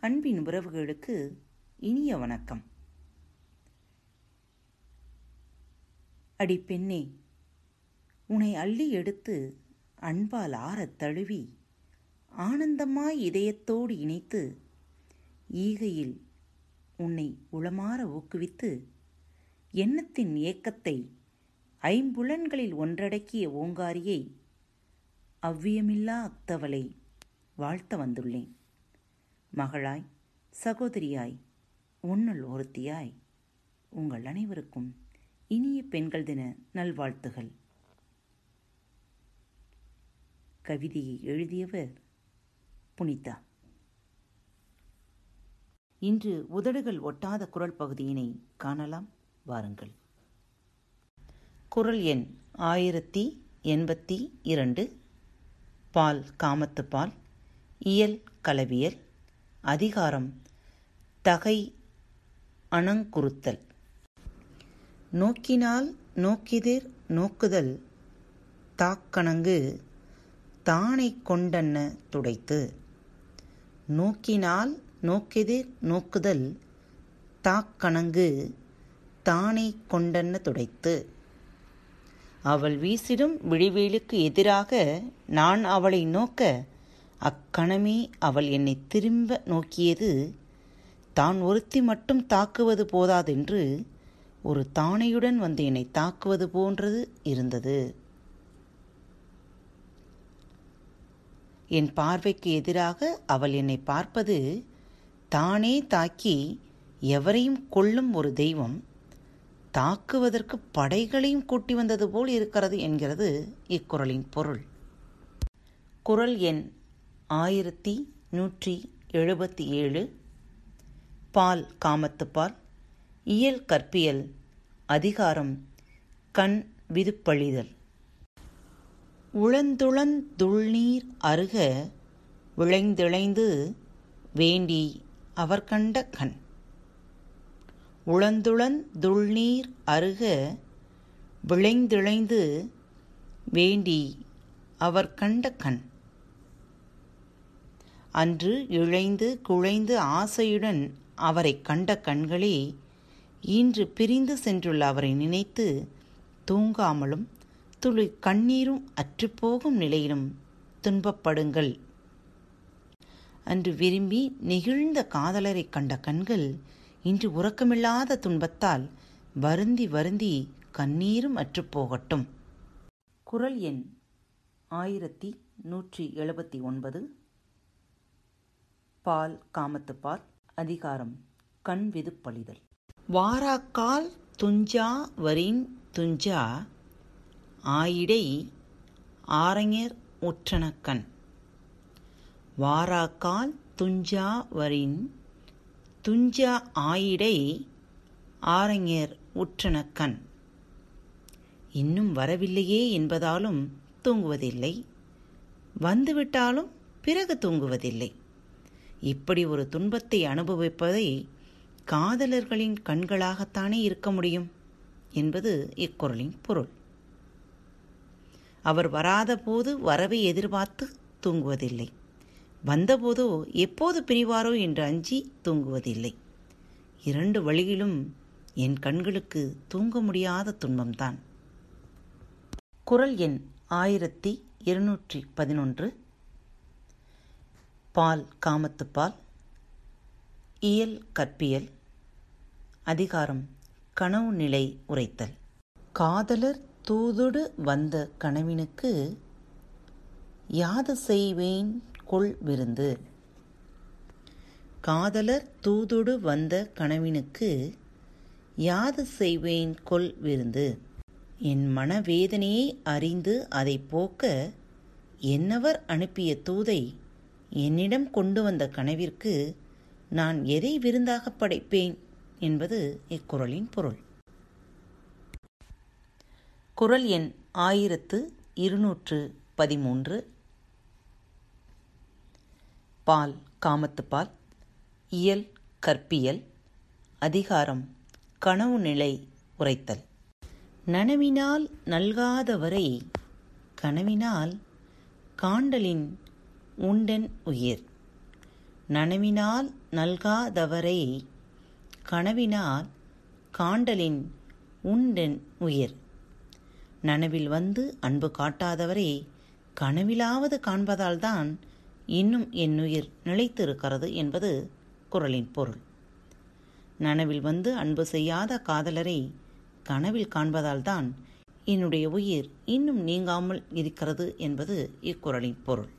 அன்பின் உறவுகளுக்கு இனிய வணக்கம். அடி பெண்ணே உன்னை அள்ளி எடுத்து அன்பால் ஆறத் தழுவி ஆனந்தமாய் இதயத்தோடு இணைத்து ஈகையில் உன்னை உளமாற ஊக்குவித்து எண்ணத்தின் ஏக்கத்தை ஐம்புலன்களில் ஒன்றடக்கிய ஓங்காரியை அவ்வியமில்லா அத்தவளை வாழ்த்த வந்துள்ளேன். மகளாய் சகோதரியாய் உன்னுள் ஒருத்தியாய் உங்கள் அனைவருக்கும் இனிய பெண்கள் தின நல்வாழ்த்துகள். கவிதையை எழுதியவர் புனிதா. இன்று உதடுகள் ஒட்டாத குரல் பகுதியினை காணலாம். வாருங்கள். குரல் எண் ஆயிரத்தி எண்பத்தி இரண்டு. பால் காமத்து பால். இயல் கலவியல் அதிகாரம். தகை அணங்குறுத்தல். நோக்கினால் நோக்கிதிர் நோக்குதல் தாக்கணங்கு தானை கொண்டன்ன துடைத்து. நோக்கினால் நோக்கிதிர் நோக்குதல் தாக்கணங்கு தானை கொண்டன்ன துடைத்து. அவள் வீசிடும் விழிவேலுக்கு எதிராக நான் அவளை நோக்க அக்கணமே அவள் என்னை திரும்ப நோக்கியது தான் ஒருத்தி மட்டும் தாக்குவது போதாதென்று ஒரு தானையுடன் வந்து என்னை தாக்குவது போன்றது இருந்தது. என் பார்வைக்கு எதிராக அவள் என்னை பார்ப்பது தானே தாக்கி எவரையும் கொள்ளும் ஒரு தெய்வம் தாக்குவதற்கு படைகளையும் கூட்டி வந்தது போல் இருக்கிறது என்கிறது இக்குறளின் பொருள். குரல் எண் ஆயிரத்தி நூற்றி எழுபத்தி ஏழு. பால் காமத்துப்பால் இயல் கற்பியல் அதிகாரம் கண் விதுப்பழிதல். உளந்துளந்துள்நீர் அருக விளைந்திளைந்து வேண்டி அவர் கண்ட கண். உளந்துளந்துள்நீர் அருக விளைந்திளைந்து வேண்டி அவர் கண்ட கண். அன்று இழைந்து குழைந்து ஆசையுடன் அவரை கண்ட கண்களே இன்று பிரிந்து சென்றுள்ள அவரை நினைத்து தூங்காமலும் துளி கண்ணீரும் அற்றுப்போகும் நிலையிலும் துன்பப்படுங்கள். அன்று விரும்பி நெகிழ்ந்த காதலரை கண்ட கண்கள் இன்று உறக்கமில்லாத துன்பத்தால் வருந்தி வருந்தி கண்ணீரும் அற்றுப்போகட்டும். குரல் எண் ஆயிரத்தி நூற்றி எழுபத்தி ஒன்பது. பால் காமத்துப்பால் அதிகாரம் கண் விதுப்பழிதல் வாராக்கால் துஞ்சா வரின் துஞ்சா ஆயிடை ஆரஞர் உற்றனக்கண். வாராக்கால் துஞ்சா வரின் துஞ்சா ஆயிடை ஆரஞர் உற்றனக்கண். இன்னும் வரவில்லையே என்பதாலும் தூங்குவதில்லை. வந்துவிட்டாலும் பிறகு தூங்குவதில்லை. இப்படி ஒரு துன்பத்தை அனுபவிப்பதை காதலர்களின் கண்களாகத்தானே இருக்க முடியும் என்பது இக்குறளின் பொருள். அவர் வராத போது வரவை எதிர்பார்த்து தூங்குவதில்லை. வந்தபோதோ எப்போது பிரிவாரோ என்று அஞ்சி தூங்குவதில்லை. இரண்டு வழியிலும் என் கண்களுக்கு தூங்க முடியாத துன்பம்தான். குரல் எண் ஆயிரத்தி இருநூற்றி பதினொன்று. பால் காமத்துப்பால் இயல் கற்பியல். அதிகாரம் கனவு நிலை உரைத்தல். காதலர் தூதுடு வந்த கனவினுக்கு யாது செய்வேன் கொள் விருந்து? காதலர் தூதுடு வந்த கனவினுக்கு யாது செய்வேன் கொள் விருந்து? என் மனவேதனையை அறிந்து அதை போக்க என்னவர் அனுப்பிய தூதை என்னிடம் கொண்டு வந்த கனவிற்கு நான் எதை விருந்தாக படைப்பேன் என்பது இக்குறளின் பொருள். குரல் எண் ஆயிரத்து இருநூற்று பதிமூன்று. பால் காமத்து பால். இயல் கற்பியல். அதிகாரம் கனவு நிலை உரைத்தல். நனவினால் நல்காதவரை கனவினால் காண்டலின் உண்டன் உயிர். நனவினால் நல்காதவரை கனவினால் காண்டலின் உண்டென் உயிர். நனவில் வந்து அன்பு காட்டாதவரே கனவிலாவது காண்பதால்தான் இன்னும் என் உயிர் நிலைத்திருக்கிறது என்பது குரலின் பொருள். நனவில் வந்து அன்பு செய்யாத காதலரை கனவில் காண்பதால்தான் என்னுடைய உயிர் இன்னும் நீங்காமல் இருக்கிறது என்பது இக்குறளின் பொருள்.